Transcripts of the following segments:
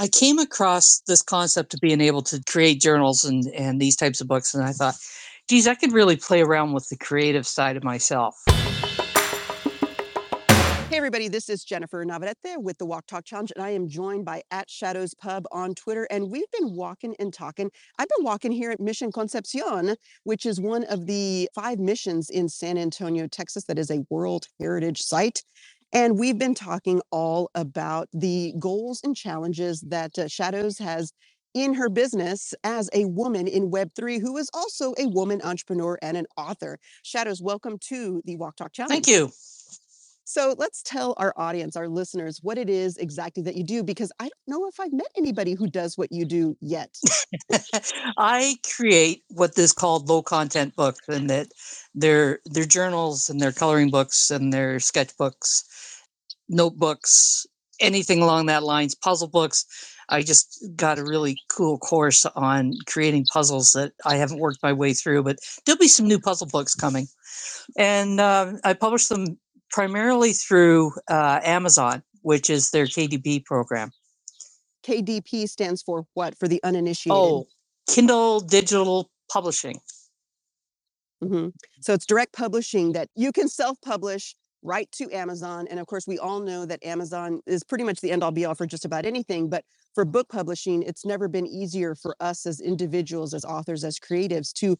I came across this concept of being able to create journals and, and these types of books, and I thought, geez, I could really play around with the creative side of myself. Hey, everybody, this is Jennifer Navarrete with the Walk Talk Challenge, and I am joined by at Shadows Pub on Twitter. And we've been walking and talking. I've been walking here at Mission Concepcion, which is one of the five missions in San Antonio, Texas, that is a World Heritage Site. And we've been talking all about the goals and challenges that uh, Shadows has in her business as a woman in Web3 who is also a woman entrepreneur and an author. Shadows, welcome to the Walk Talk Challenge. Thank you. So let's tell our audience, our listeners, what it is exactly that you do, because I don't know if I've met anybody who does what you do yet. I create what is called low content books, and that they're they're journals and they're coloring books and they're sketchbooks, notebooks, anything along that lines, puzzle books. I just got a really cool course on creating puzzles that I haven't worked my way through, but there'll be some new puzzle books coming. And uh, I publish them primarily through uh, Amazon, which is their KDP program. KDP stands for what for the uninitiated? Oh, Kindle Digital Publishing. hmm So it's direct publishing that you can self publish right to Amazon. And of course, we all know that Amazon is pretty much the end all be all for just about anything. But for book publishing, it's never been easier for us as individuals, as authors, as creatives to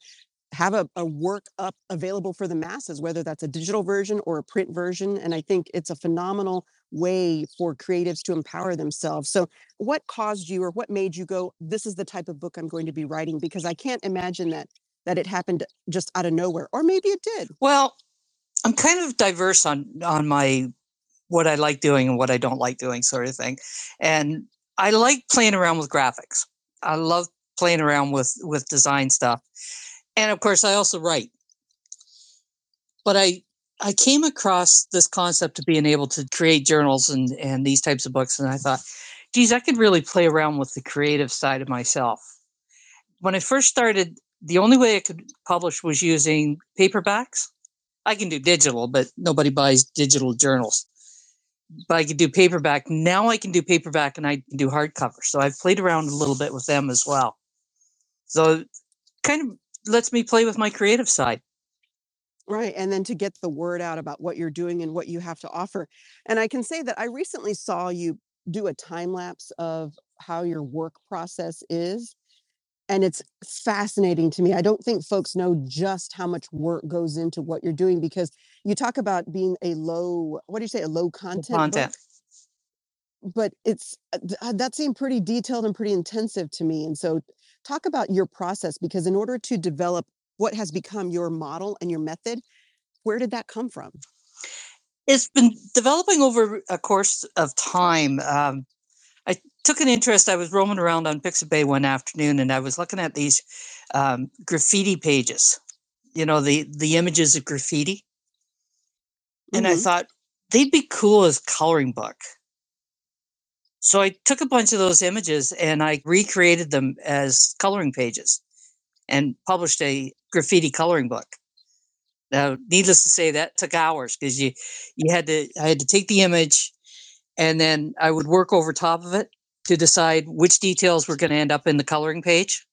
have a, a work up available for the masses, whether that's a digital version or a print version. And I think it's a phenomenal way for creatives to empower themselves. So, what caused you or what made you go, this is the type of book I'm going to be writing? Because I can't imagine that that it happened just out of nowhere, or maybe it did. Well, I'm kind of diverse on on my what I like doing and what I don't like doing, sort of thing. And I like playing around with graphics. I love playing around with with design stuff and of course i also write but i i came across this concept of being able to create journals and and these types of books and i thought geez i could really play around with the creative side of myself when i first started the only way i could publish was using paperbacks i can do digital but nobody buys digital journals but i can do paperback now i can do paperback and i can do hardcover so i've played around a little bit with them as well so kind of lets me play with my creative side. Right. And then to get the word out about what you're doing and what you have to offer. And I can say that I recently saw you do a time lapse of how your work process is. And it's fascinating to me. I don't think folks know just how much work goes into what you're doing because you talk about being a low, what do you say, a low content, Content. book, but it's uh, uh, that seemed pretty detailed and pretty intensive to me. And so talk about your process because in order to develop what has become your model and your method, where did that come from? It's been developing over a course of time. Um, took an interest. I was roaming around on Pixabay one afternoon, and I was looking at these um, graffiti pages. You know, the the images of graffiti, and I hmm thought they'd be cool as coloring book. So I took a bunch of those images and I recreated them as coloring pages and published a graffiti coloring book. Now, needless to say, that took hours because you you had to I had to take the image and then I would work over top of it to decide which details were going to end up in the coloring page.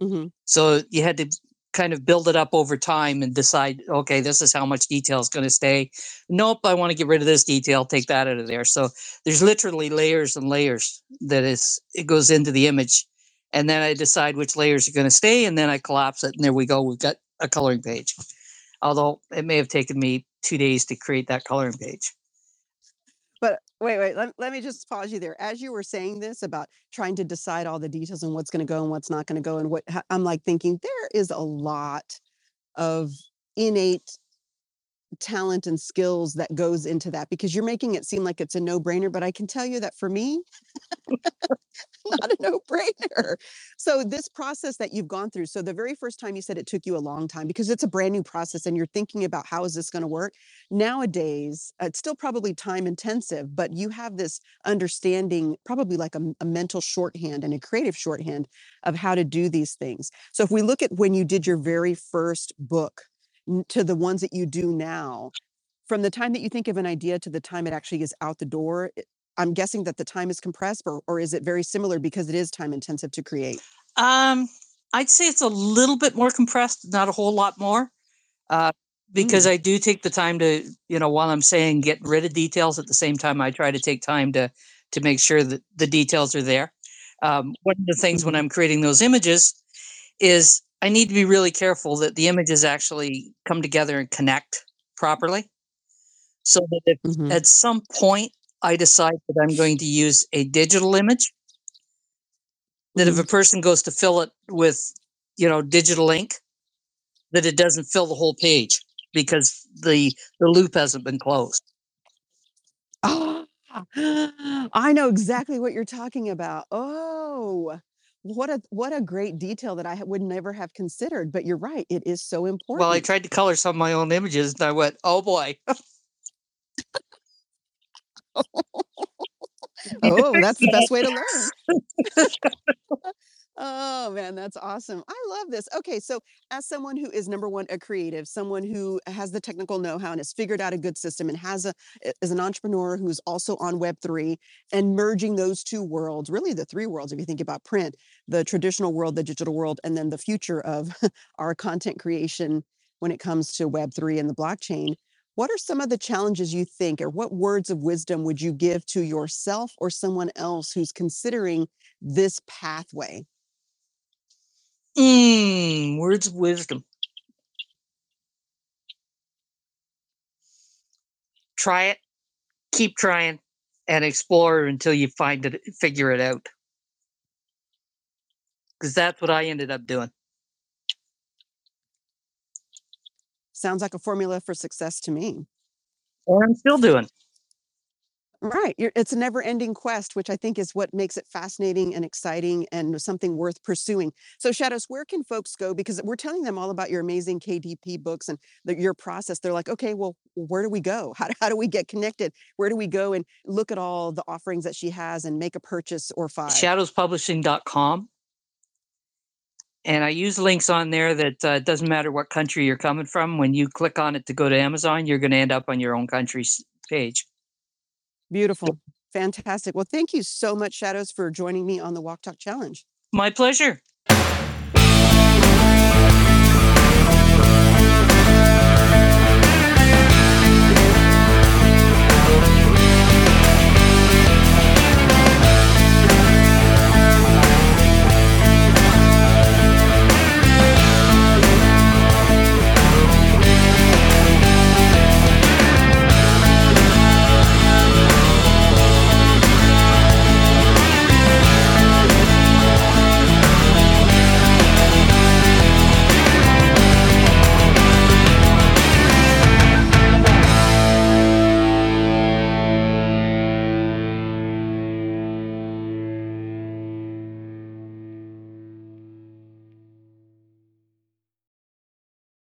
hmm So you had to kind of build it up over time and decide, okay, this is how much detail is going to stay. Nope, I want to get rid of this detail, take that out of there. So there's literally layers and layers that is it goes into the image. And then I decide which layers are going to stay and then I collapse it and there we go. We've got a coloring page. Although it may have taken me two days to create that coloring page. But wait, wait, let, let me just pause you there. As you were saying this about trying to decide all the details and what's going to go and what's not going to go, and what I'm like thinking, there is a lot of innate talent and skills that goes into that because you're making it seem like it's a no-brainer but i can tell you that for me not a no-brainer. So this process that you've gone through so the very first time you said it took you a long time because it's a brand new process and you're thinking about how is this going to work. Nowadays it's still probably time intensive but you have this understanding probably like a mental shorthand and a creative shorthand of how to do these things. So if we look at when you did your very first book to the ones that you do now from the time that you think of an idea to the time it actually is out the door I'm guessing that the time is compressed, or, or is it very similar because it is time intensive to create? Um, I'd say it's a little bit more compressed, not a whole lot more, uh, because Mm. I do take the time to, you know, while I'm saying get rid of details, at the same time I try to take time to to make sure that the details are there. Um, one of the things when Mhm. I'm creating those images is I need to be really careful that the images actually come together and connect properly, so that if Mhm. at some point I decide that I'm going to use a digital image, that if Mhm. a person goes to fill it with, you know, digital ink, that it doesn't fill the whole page because the the loop hasn't been closed. Ah, I know exactly what you're talking about. Oh, what a what a great detail that I would never have considered. But you're right; it is so important. Well, I tried to color some of my own images, and I went, "Oh boy." Oh, that's the best way to learn. Oh man, that's awesome. I love this. Okay, so as someone who is number one, a creative, someone who has the technical know-how and has figured out a good system and has a is an entrepreneur who's also on Web3 and merging those two worlds, really the three worlds, if you think about print, the traditional world, the digital world, and then the future of our content creation when it comes to Web3 and the blockchain. What are some of the challenges you think, or what words of wisdom would you give to yourself or someone else who's considering this pathway? Mm, words of wisdom. Try it, keep trying, and explore until you find it, figure it out. Because that's what I ended up doing. Sounds like a formula for success to me. Or I'm still doing. Right. You're, it's a never ending quest, which I think is what makes it fascinating and exciting and something worth pursuing. So, Shadows, where can folks go? Because we're telling them all about your amazing KDP books and the, your process. They're like, okay, well, where do we go? How, do- how do we get connected? Where do we go and look at all the offerings that she has and make a purchase or five? Shadowspublishing.com. And I use links on there that uh, doesn't matter what country you're coming from. When you click on it to go to Amazon, you're going to end up on your own country's page. Beautiful. Fantastic. Well, thank you so much, Shadows, for joining me on the Walk Talk Challenge. My pleasure.